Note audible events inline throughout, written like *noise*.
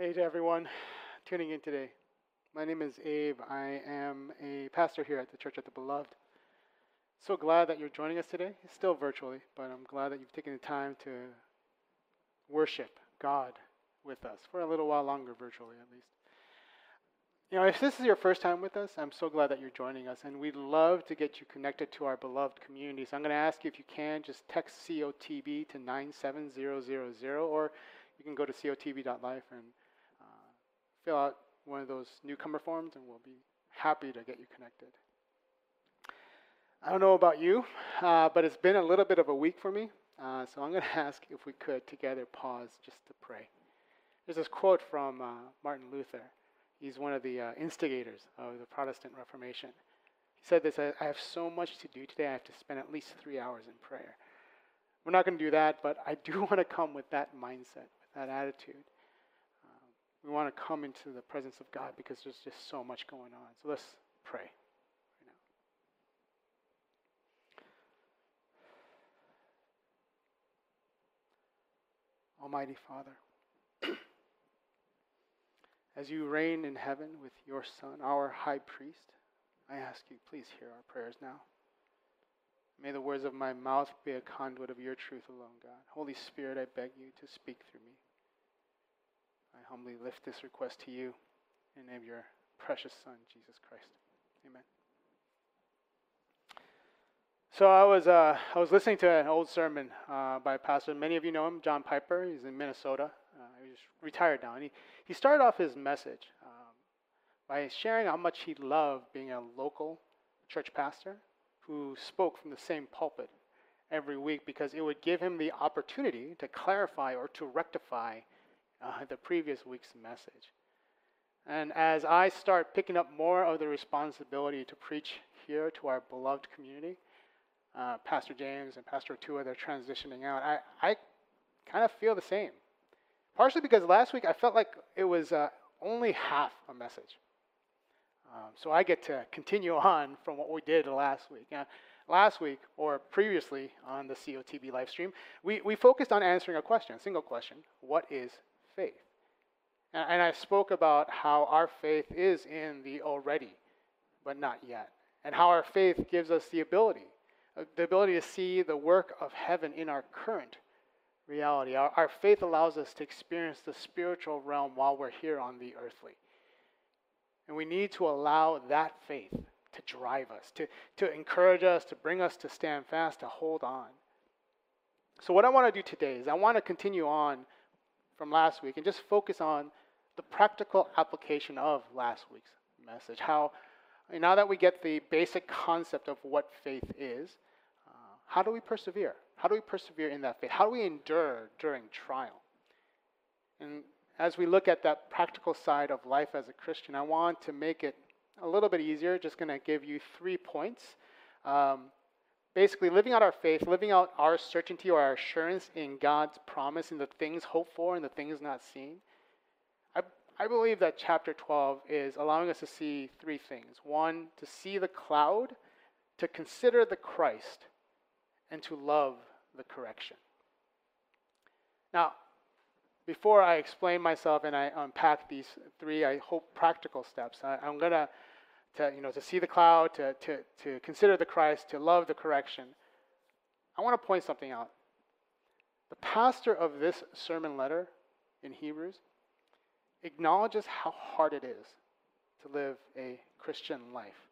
Hey to everyone tuning in today. My name is Abe. I am a pastor here at the Church of the Beloved. So glad that you're joining us today. It's Still virtually, but I'm glad that you've taken the time to worship God with us for a little while longer, virtually at least. You know, if this is your first time with us, I'm so glad that you're joining us, and we'd love to get you connected to our beloved community. So I'm going to ask you if you can, just text COTB to 97000, or you can go to cotb.life and fill out one of those newcomer forms and we'll be happy to get you connected. I don't know about you, uh, but it's been a little bit of a week for me. Uh, so I'm going *laughs* to ask if we could together pause just to pray. There's this quote from uh, Martin Luther. He's one of the uh, instigators of the Protestant Reformation. He said this I have so much to do today, I have to spend at least three hours in prayer. We're not going to do that, but I do *laughs* want to come with that mindset, with that attitude. We want to come into the presence of God because there's just so much going on. So let's pray right now. Almighty Father, *clears throat* as you reign in heaven with your Son, our high priest, I ask you, please hear our prayers now. May the words of my mouth be a conduit of your truth alone, God. Holy Spirit, I beg you to speak through me humbly lift this request to you in the name of your precious Son, Jesus Christ. Amen. So I was uh, I was listening to an old sermon uh, by a pastor. Many of you know him, John Piper. He's in Minnesota. Uh, he's retired now, and he, he started off his message um, by sharing how much he loved being a local church pastor who spoke from the same pulpit every week because it would give him the opportunity to clarify or to rectify uh, the previous week's message. And as I start picking up more of the responsibility to preach here to our beloved community, uh, Pastor James and Pastor Tua, they're transitioning out. I, I kind of feel the same. Partially because last week I felt like it was uh, only half a message. Um, so I get to continue *laughs* on from what we did last week. Now, last week, or previously on the COTB live stream, we, we focused on answering a question, a single question What is faith. And I spoke about how our faith is in the already, but not yet. And how our faith gives us the ability, uh, the ability to see the work of heaven in our current reality. Our, our faith allows us to experience the spiritual realm while we're here on the earthly. And we need to allow that faith to drive us, to, to encourage us, to bring us to stand fast, to hold on. So, what I want to do today is I want to continue on from last week and just focus on the practical application of last week's message. How, now that we get the basic concept of what faith is, uh, how do we persevere? How do we persevere in that faith? How do we endure during trial? And as we look at that practical side of life as a Christian, I want to make it a little bit easier. Just going to give you three points. Um, basically living out our faith, living out our certainty or our assurance in God's promise in the things hoped for and the things not seen. I, I believe that chapter 12 is allowing us to see three things. One, to see the cloud, to consider the Christ, and to love the correction. Now, before I explain myself and I unpack these three, I hope, practical steps, I, I'm going to to, you know, to see the cloud, to, to, to consider the Christ, to love the correction, I want to point something out. The pastor of this sermon letter in Hebrews acknowledges how hard it is to live a Christian life.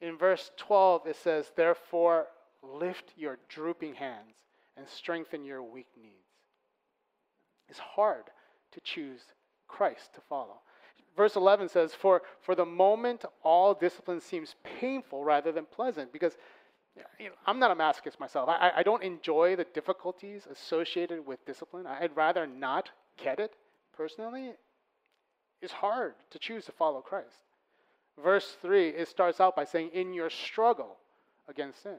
In verse 12, it says, Therefore, lift your drooping hands and strengthen your weak knees. It's hard to choose Christ to follow verse 11 says, for, for the moment, all discipline seems painful rather than pleasant. Because you know, I'm not a masochist myself. I, I don't enjoy the difficulties associated with discipline. I'd rather not get it personally. It's hard to choose to follow Christ. Verse 3, it starts out by saying, In your struggle against sin.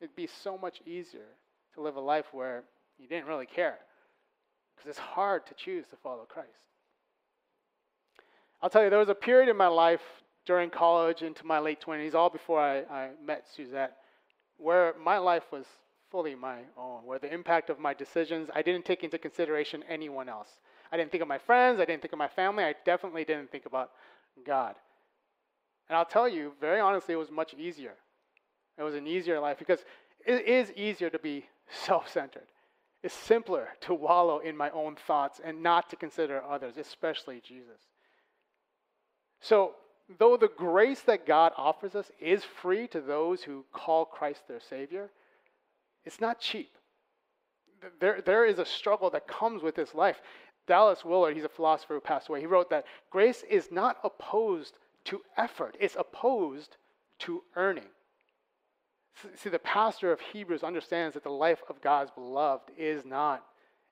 It'd be so much easier to live a life where you didn't really care. Because it's hard to choose to follow Christ. I'll tell you, there was a period in my life during college into my late 20s, all before I, I met Suzette, where my life was fully my own, where the impact of my decisions, I didn't take into consideration anyone else. I didn't think of my friends. I didn't think of my family. I definitely didn't think about God. And I'll tell you, very honestly, it was much easier. It was an easier life because it is easier to be *laughs* self centered. It's simpler to wallow in my own thoughts and not to consider others, especially Jesus. So, though the grace that God offers us is free to those who call Christ their Savior, it's not cheap. There, there is a struggle that comes with this life. Dallas Willard, he's a philosopher who passed away, he wrote that grace is not opposed to effort, it's opposed to earning. See, the pastor of Hebrews understands that the life of God's beloved is not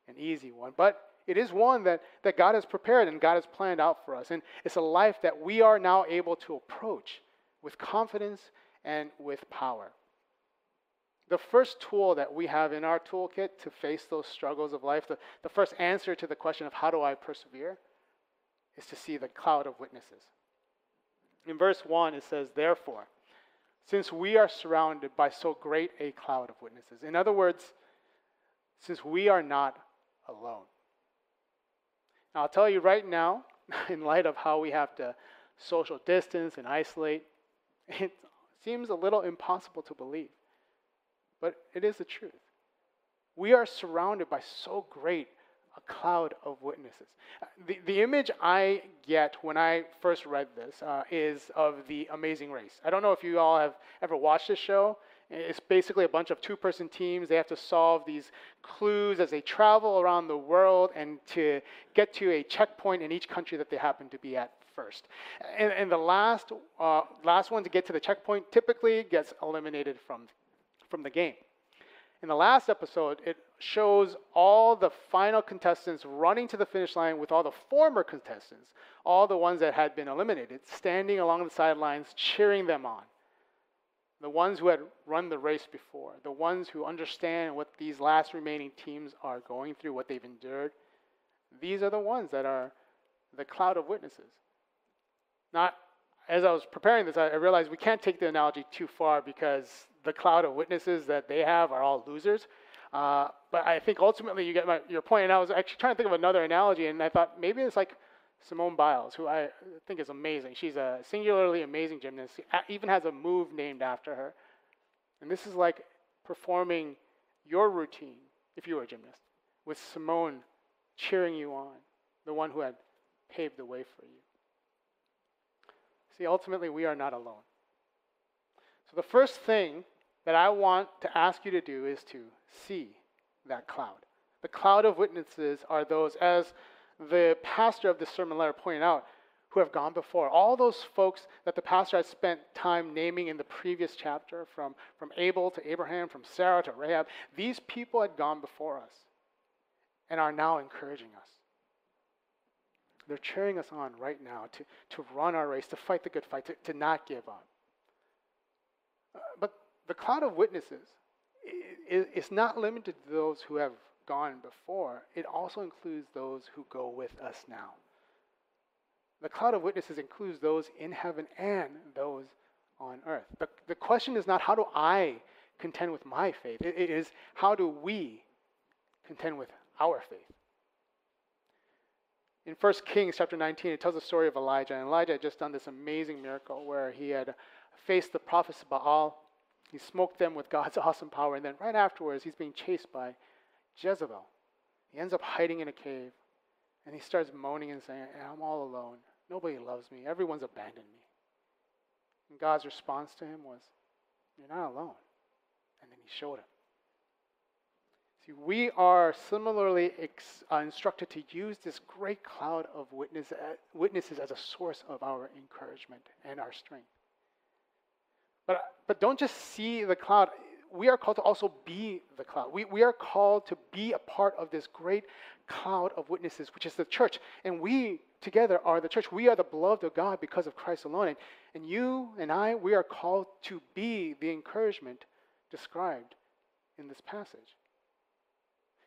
an easy one, but it is one that, that God has prepared and God has planned out for us. And it's a life that we are now able to approach with confidence and with power. The first tool that we have in our toolkit to face those struggles of life, the, the first answer to the question of how do I persevere, is to see the cloud of witnesses. In verse 1, it says, Therefore, since we are surrounded by so great a cloud of witnesses. In other words, since we are not alone. Now, I'll tell you right now, *laughs* in light of how we have to social distance and isolate, *laughs* it seems a little impossible to believe. But it is the truth. We are surrounded by so great a cloud of witnesses. The, the image I get when I first read this uh, is of the Amazing Race. I don't know if you all have ever watched this show. It's basically a bunch of two person teams. They have to solve these clues as they travel around the world and to get to a checkpoint in each country that they happen to be at first. And, and the last, uh, last one to get to the checkpoint typically gets eliminated from, from the game. In the last episode, it shows all the final contestants running to the finish line with all the former contestants, all the ones that had been eliminated, standing along the sidelines cheering them on. The ones who had run the race before, the ones who understand what these last remaining teams are going through, what they've endured, these are the ones that are the cloud of witnesses. Not, as I was preparing this, I realized we can't take the analogy too far because the cloud of witnesses that they have are all losers. Uh, but I think ultimately you get my, your point. And I was actually trying to think of another analogy, and I thought maybe it's like Simone Biles, who I think is amazing. She's a singularly amazing gymnast, even has a move named after her. And this is like performing your routine, if you were a gymnast, with Simone cheering you on, the one who had paved the way for you. See, ultimately, we are not alone. So the first thing that I want to ask you to do is to see that cloud. The cloud of witnesses are those, as the pastor of the sermon letter pointed out, who have gone before. All those folks that the pastor had spent time naming in the previous chapter, from, from Abel to Abraham, from Sarah to Rahab, these people had gone before us and are now encouraging us. They're cheering us on right now to, to run our race, to fight the good fight, to, to not give up. Uh, but the cloud of witnesses is not limited to those who have gone before, it also includes those who go with us now. The cloud of witnesses includes those in heaven and those on earth. The, the question is not how do I contend with my faith, it, it is how do we contend with our faith. In 1 Kings chapter 19, it tells the story of Elijah. And Elijah had just done this amazing miracle where he had faced the prophets of Baal he smoked them with God's *laughs* awesome power. And then right afterwards, he's being chased by Jezebel. He ends up hiding in a cave. And he starts moaning and saying, I'm all alone. Nobody loves me. Everyone's abandoned me. And God's response to him was, You're not alone. And then he showed him. See, we are similarly ex- uh, instructed to use this great cloud of witness, uh, witnesses as a source of our encouragement and our strength. But, but don't just see the cloud. We are called to also be the cloud. We, we are called to be a part of this great cloud of witnesses, which is the church. And we together are the church. We are the beloved of God because of Christ alone. And, and you and I, we are called to be the encouragement described in this passage.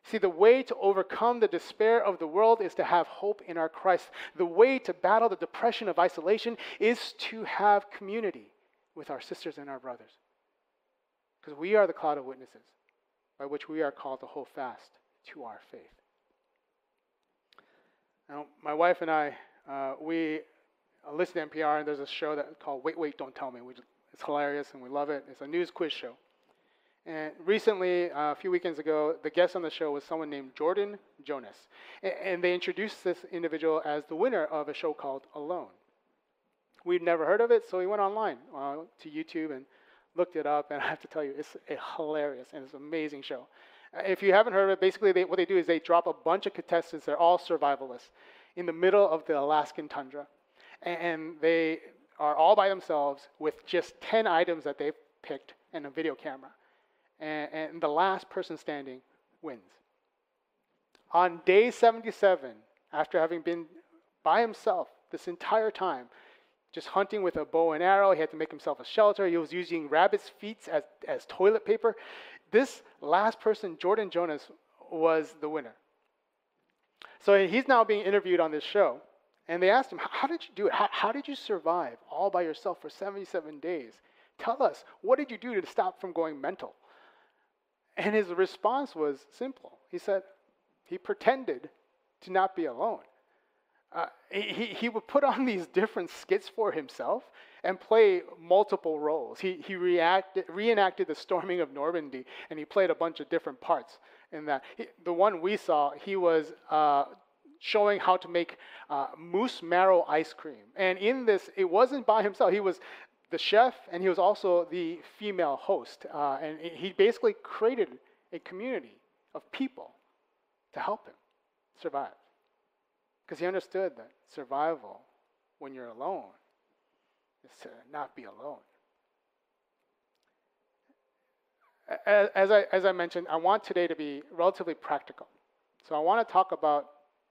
See, the way to overcome the despair of the world is to have hope in our Christ. The way to battle the depression of isolation is to have community with our sisters and our brothers. Because we are the cloud of witnesses by which we are called to hold fast to our faith. Now, my wife and I, uh, we listen to NPR, and there's a show that called Wait, Wait, Don't Tell Me. Just, it's hilarious, and we love it. It's a news quiz show. And recently, uh, a few weekends ago, the guest on the show was someone named Jordan Jonas. And, and they introduced this individual as the winner of a show called Alone. We'd never heard of it, so we went online uh, to YouTube and looked it up. And *laughs* I have to tell you, it's a hilarious and it's an amazing show. Uh, if you haven't heard of it, basically they, what they do is they drop a bunch of contestants. They're all survivalists in the middle of the Alaskan tundra, and, they are all by themselves with just 10 items that they've picked and a video camera and, and the last person standing wins. On day 77, after having been by himself this entire time, just hunting with a bow and arrow, he had to make himself a shelter. He was using rabbit's feet as, as toilet paper. This last person, Jordan Jonas, was the winner. So he's now being interviewed on this show. And they asked him, How did you do it? How, how, did you survive all by yourself for 77 days? Tell us, what did you do to stop from going mental? And his response was simple. He said, he pretended to not be alone. Uh, he, he would put on *laughs* these different skits for himself and play multiple roles. He, he reacted, reenacted the storming of Normandy, and he played a bunch of different parts in that. He, the one we saw, he was uh, showing how to make uh, moose marrow ice cream. And in this, it wasn't by himself. He was the chef, and he was also the female host. Uh, and he basically created a community of people to help him survive. Because he understood that survival, when you're alone, is to not be alone. As I, as I mentioned, I want today to be relatively practical. So I want to talk about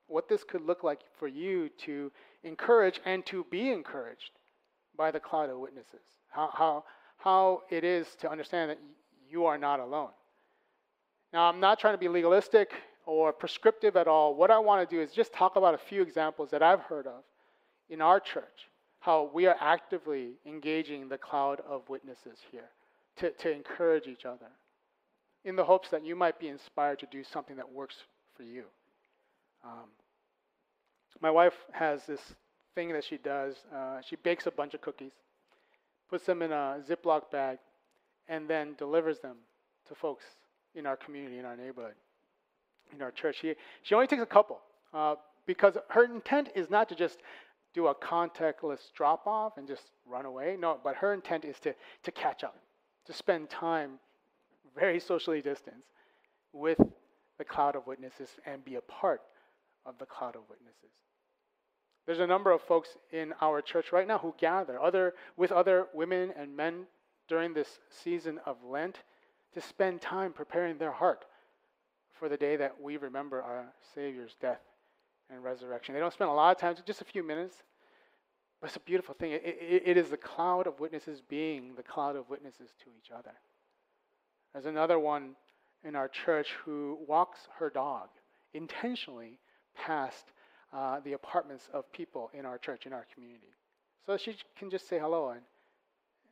what this could look like for you to encourage and to be encouraged by the cloud of witnesses. How, how, how it is to understand that you are not alone. Now, I'm not trying to be legalistic or prescriptive at all. What I want to do is just talk about a few examples that I've heard of in our church, how we are actively engaging the cloud of witnesses here to, to encourage each other in the hopes that you might be inspired to do something that works for you. Um, my wife has this thing that she does. Uh, she bakes a bunch of cookies, puts them in a Ziploc bag, and then delivers them to folks in our community, in our neighborhood, in our church. She, she only takes a couple uh, because her intent is not to just do a contactless drop off and just run away. No, but her intent is to, to catch up, to spend time very socially distanced with the cloud of witnesses and be a part of the cloud of witnesses. There's a number of folks in our church right now who gather other, with other women and men during this season of Lent to spend time preparing their heart for the day that we remember our Savior's death and resurrection. They don't spend a lot of time, just a few minutes, but it's a beautiful thing. It, it, it is the cloud of witnesses being the cloud of witnesses to each other. There's another one in our church who walks her dog intentionally past uh, the apartments of people in our church, in our community. So she can just say hello and,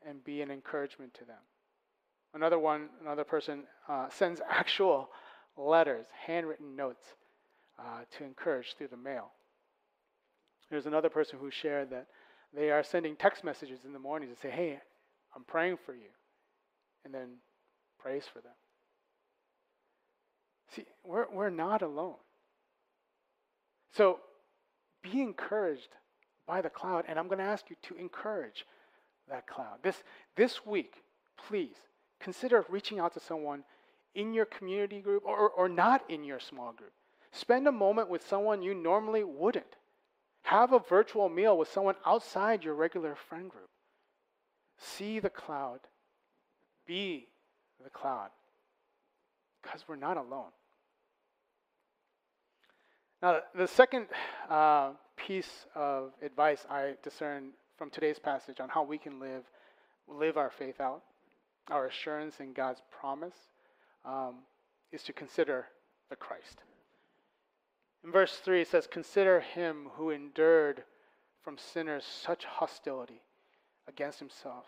and be an encouragement to them. Another one, another person uh, sends *laughs* actual letters, handwritten notes uh, to encourage through the mail. There's another person who shared that they are sending text messages in the morning to say, hey, I'm praying for you, and then prays for them. See, we're, we're not alone. So be encouraged by the cloud, and I'm going to ask you to encourage that cloud. This, this week, please consider reaching out to someone in your community group or, or not in your small group. Spend a moment with someone you normally wouldn't. Have a virtual meal with someone outside your regular friend group. See the cloud. Be the cloud. Because we're not alone. Now, the second uh, piece of advice I discern from today's passage on how we can live, live our faith out, our assurance in God's promise, um, is to consider the Christ. In verse 3, it says, Consider him who endured from sinners such hostility against himself,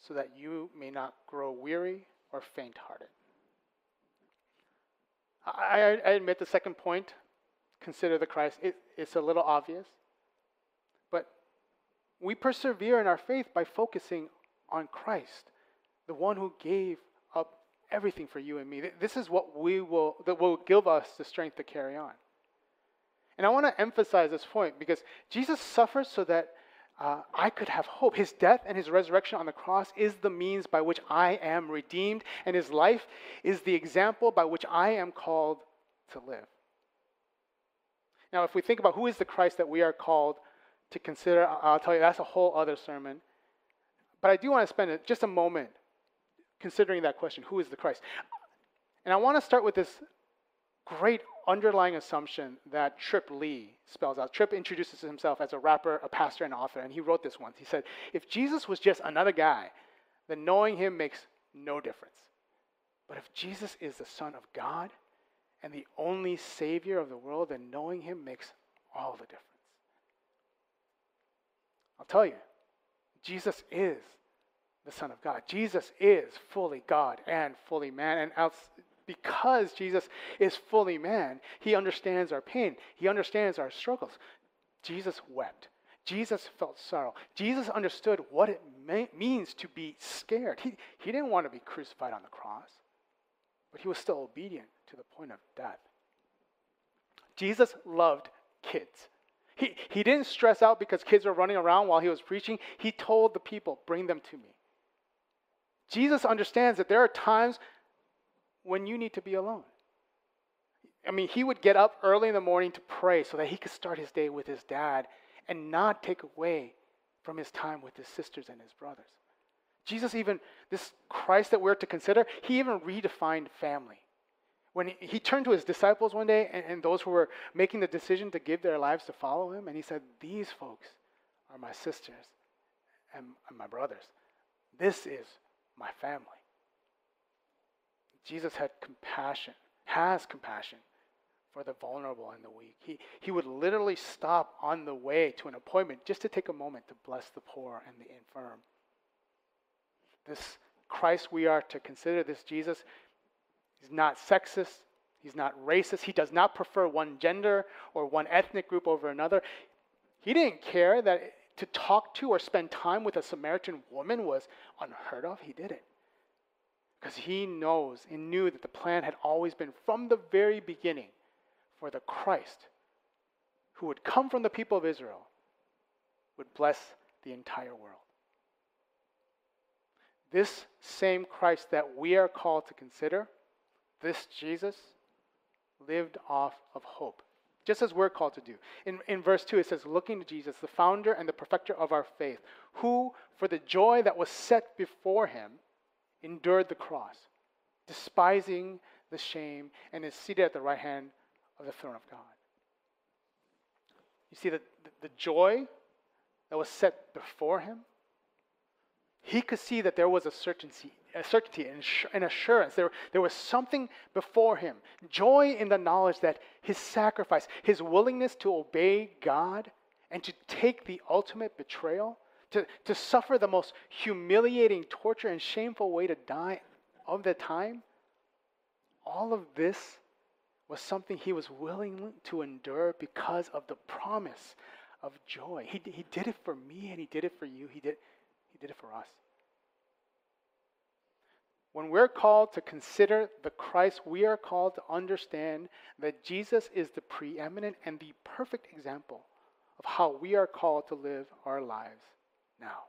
so that you may not grow weary or faint hearted. I, I, admit the second point consider the Christ, it, it's a little obvious. But we persevere in our faith by focusing on Christ, the one who gave everything for you and me. This is what we will that will give us the strength to carry on. And I want to emphasize this point because Jesus suffers so that uh, I could have hope. His death and his resurrection on the cross is the means by which I am redeemed, and his life is the example by which I am called to live. Now, if we think about who is the Christ that we are called to consider, I'll tell you that's a whole other sermon. But I do want to spend just a moment considering that question who is the Christ? And I want to start with this great underlying assumption that Trip Lee spells out. Trip introduces himself as a rapper, a pastor, and author, and he wrote this once. He said, If Jesus was just another guy, then knowing him makes no difference. But if Jesus is the Son of God and the only Savior of the world, then knowing him makes all the difference. I'll tell you, Jesus is the Son of God. Jesus is fully God and fully man. And because Jesus is fully man, he understands our pain, he understands our struggles. Jesus wept. Jesus felt sorrow. Jesus understood what it may, means to be scared. He, he didn't want to be crucified on the cross, but he was still obedient to the point of death. Jesus loved kids. He, he didn't stress out because kids were running around while he was preaching. He told the people, Bring them to me. Jesus understands that there are times when you need to be alone. I mean, he would get up early in the morning to pray so that he could start his day with his dad and not take away from his time with his sisters and his brothers. Jesus, even this Christ that we're to consider, he even redefined family. When he, he turned to his disciples one day and, and those who were making the decision to give their lives to follow him, and he said, These folks are my sisters and, and my brothers. This is my family. Jesus had compassion, has compassion for the vulnerable and the weak. He, he would literally stop on the way to an appointment just to take a moment to bless the poor and the infirm. This Christ we are to consider, this Jesus, he's not sexist, he's not racist, he does not prefer one gender or one ethnic group over another. He didn't care that to talk to or spend time with a Samaritan woman was unheard of. He did it because he knows and knew that the plan had always been from the very beginning for the Christ who would come from the people of Israel would bless the entire world. This same Christ that we are called to consider, this Jesus, lived off of hope, just as we're called to do. In, in verse 2, it says, Looking to Jesus, the founder and the perfecter of our faith, who, for the joy that was set before him, endured the cross, despising the shame, and is seated at the right hand of the throne of God. You see, the, the joy that was set before him, he could see that there was a certainty, a certainty and an assurance. There, there was something before him. Joy in the knowledge that his sacrifice, his willingness to obey God and to take the ultimate betrayal, to, to suffer the most humiliating torture and shameful way to die of the time, all of this was something he was willing to endure because of the promise of joy. He, he did it for me and he did it for you. He did, did it for us. When we're called to consider the Christ, we are called to understand that Jesus is the preeminent and the perfect example of how we are called to live our lives now.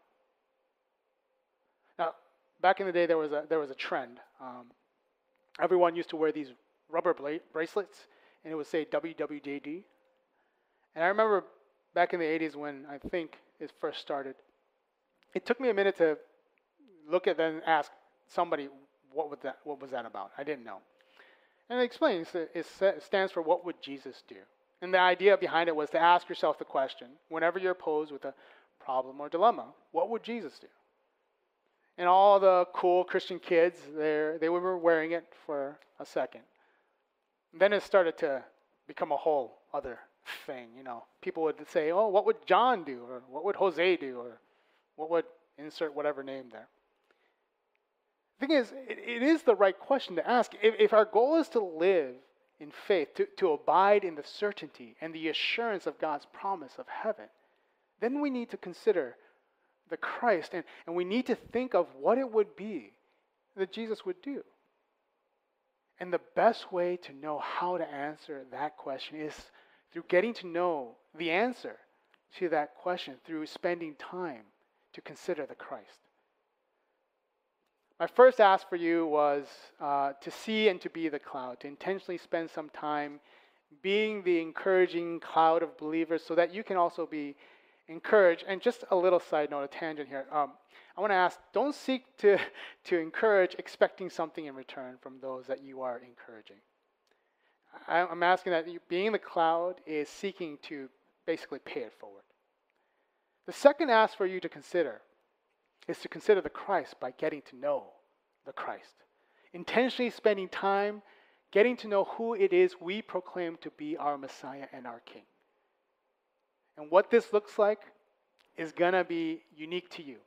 Now, back in the day, there was a, there was a trend. Um, everyone used to wear these rubber bla- bracelets, and it would say WWJD. And I remember back in the 80s when I think it first started, it took me a minute to look at that and ask somebody what was that, what was that about. I didn't know. And it explains it stands for what would Jesus do? And the idea behind it was to ask yourself the question whenever you're posed with a problem or dilemma. What would Jesus do? And all the cool Christian kids, they were wearing it for a second. And then it started to become a whole other thing. You know, people would say, "Oh, what would John do?" or "What would Jose do?" or "What would insert whatever name there." The thing is, it, it is the right question to ask. If, if our goal is to live in faith, to, to abide in the certainty and the assurance of God's promise of heaven, then we need to consider the Christ and, and we need to think of what it would be that Jesus would do. And the best way to know how to answer that question is through getting to know the answer to that question through spending time to consider the Christ. My first ask for you was uh, to see and to be the cloud, to intentionally spend some time being the encouraging cloud of believers so that you can also be encouraged. And just a little side note, a tangent here. Um, I want to ask don't seek to, *laughs* to encourage expecting something in return from those that you are encouraging. I, I'm asking that you, being the cloud is seeking to basically pay it forward. The second ask for you to consider is to consider the Christ by getting to know the Christ. Intentionally spending time getting to know who it is we proclaim to be our Messiah and our King. And what this looks like is going to be unique to you.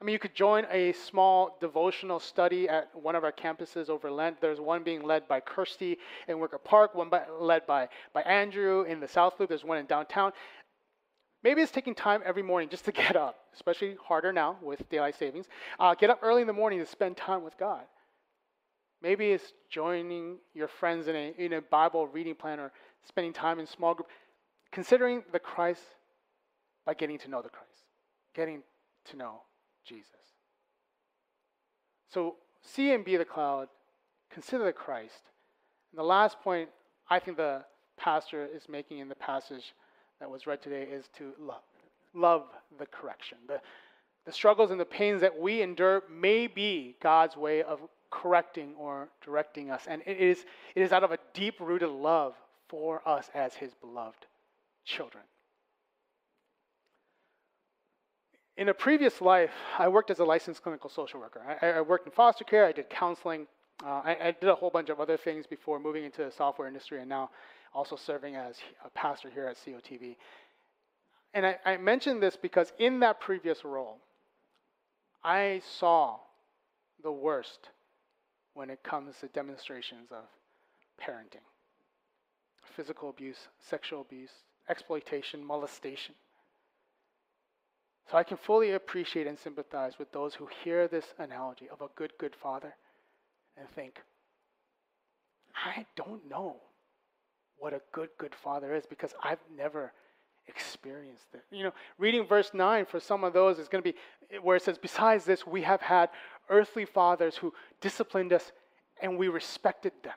I mean, you could join a small devotional study at one of our campuses over Lent. There's one being led by Kirsty in Wicker Park, one by, led by, by Andrew in the South Loop. There's one in downtown. Maybe it's taking time every morning just to *laughs* get up, especially harder now with daylight savings. Uh, get up early in the morning to spend time with God. Maybe it's joining your friends in a, in a Bible reading plan or spending time in small group. Considering the Christ by getting to know the Christ, getting to know Jesus. So see and be the cloud, consider the Christ. And the last point I think the pastor is making in the passage that was read today is to love. Love the correction. The, the struggles and the pains that we endure may be God's way of correcting or directing us. And it is, it is out of a deep rooted love for us as His beloved children. In a previous life, I worked as a licensed clinical social worker. I, I worked in foster care, I did counseling, uh, I, I, did a whole bunch of other things before moving into the software industry, and now also serving as a pastor here at COTB. And I, I mention this because in that previous role, I saw the worst when it comes to demonstrations of parenting physical abuse, sexual abuse, exploitation, molestation. So I can fully appreciate and sympathize with those who hear this analogy of a good, good father and think, I don't know what a good, good father is because I've never experienced it. You know, reading verse 9 for some of those is going to be where it says, Besides this, we have had earthly fathers who disciplined us and we respected them.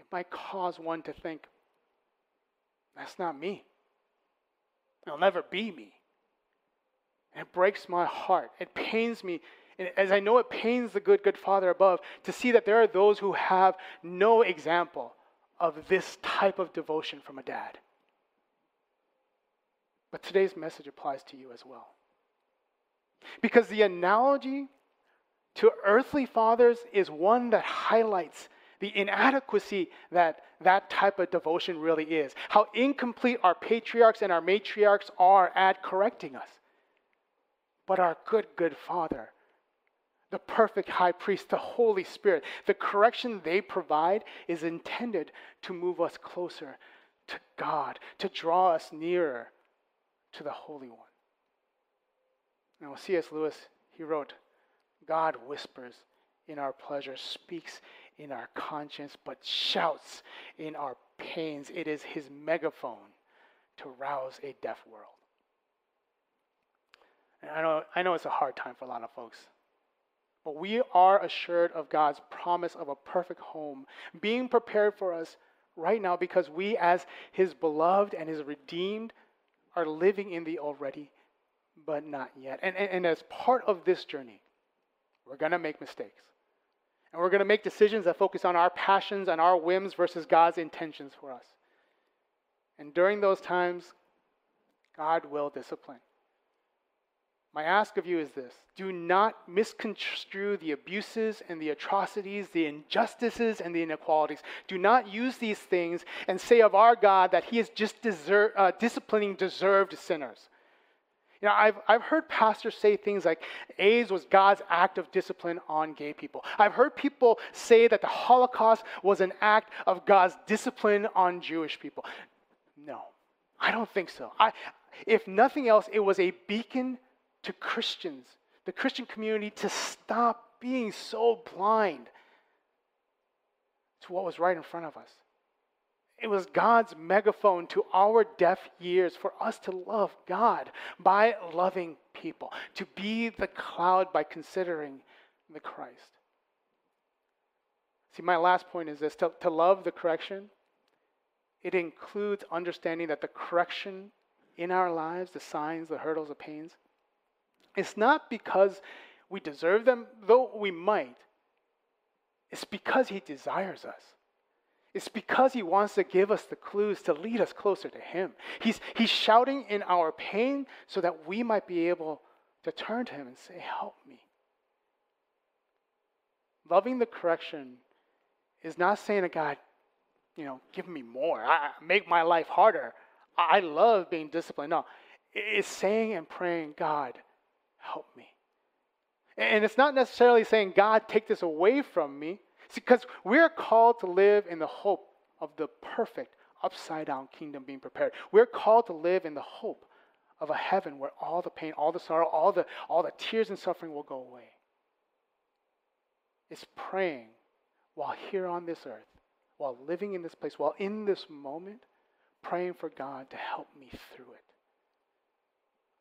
It might cause one to think, That's not me. It'll never be me. And it breaks my heart. It pains me as I know it pains the good, good Father above, to see that there are those who have no example of this type of devotion from a dad. But today's message applies to you as well. Because the analogy to earthly fathers is one that highlights the inadequacy that that type of devotion really is. How incomplete our patriarchs and our matriarchs are at correcting us. But our good, good Father the perfect high priest, the Holy Spirit. The correction they provide is intended to move us closer to God, to draw us nearer to the Holy One. Now, C.S. Lewis, he wrote, God whispers in our pleasure, speaks in our conscience, but shouts in our pains. It is his megaphone to rouse a deaf world. And I know, I know it's a hard time for a lot of folks. But we are assured of God's promise of a perfect home being prepared for us right now because we, as His beloved and His redeemed, are living in the already, but not yet. And, and, and as part of this journey, we're going to make mistakes. And we're going to make decisions that focus on our passions and our whims versus God's intentions for us. And during those times, God will discipline. My ask of you is this do not misconstrue the abuses and the atrocities, the injustices and the inequalities. Do not use these things and say of our God that He is just deser- uh, disciplining deserved sinners. You know, I've, I've heard pastors say things like AIDS was God's act of discipline on gay people. I've heard people say that the Holocaust was an act of God's discipline on Jewish people. No, I don't think so. I, if nothing else, it was a beacon to Christians, the Christian community, to stop being so blind to what was right in front of us. It was God's megaphone to our deaf ears for us to love God by loving people, to be the cloud by considering the Christ. See, my last point is this to, to love the correction, it includes understanding that the correction in our lives, the signs, the hurdles, the pains, it's not because we deserve them, though we might. It's because He desires us. It's because He wants to give us the clues to lead us closer to Him. He's, he's shouting in our pain so that we might be able to turn to Him and say, Help me. Loving the correction is not saying to God, you know, give me more, I, make my life harder. I love being disciplined. No, it's saying and praying, God, help me. And it's not necessarily saying, God, take this away from me. Because we're called to live in the hope of the perfect upside down kingdom being prepared. We're called to live in the hope of a heaven where all the pain, all the sorrow, all the, all the tears and suffering will go away. It's praying while here on this earth, while living in this place, while in this moment, praying for God to help me through it.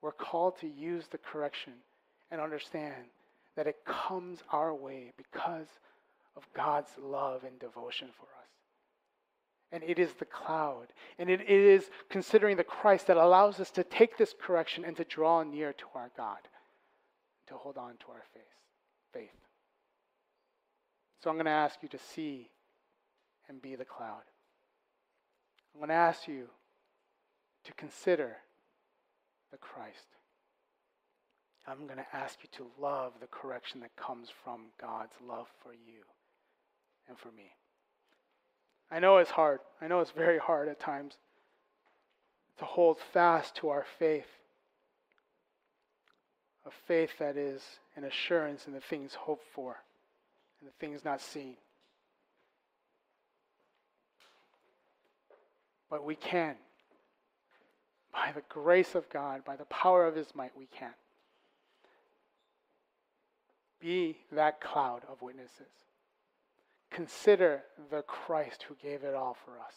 We're called to use the correction and understand that it comes our way because of God's love and devotion for us. And it is the cloud, and it is considering the Christ that allows us to take this correction and to draw near to our God, to hold on to our faith. faith. So I'm going to ask you to see and be the cloud. I'm going to ask you to consider the Christ. I'm going to ask you to love the correction that comes from God's love for you and for me. I know it's hard. I know it's very hard at times to hold fast to our faith, a faith that is an assurance in the things hoped for and the things not seen. But we can. By the grace of God, by the power of His might, we can. Be that cloud of witnesses. Consider the Christ who gave it all for us.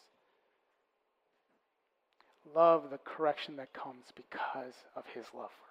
Love the correction that comes because of his love for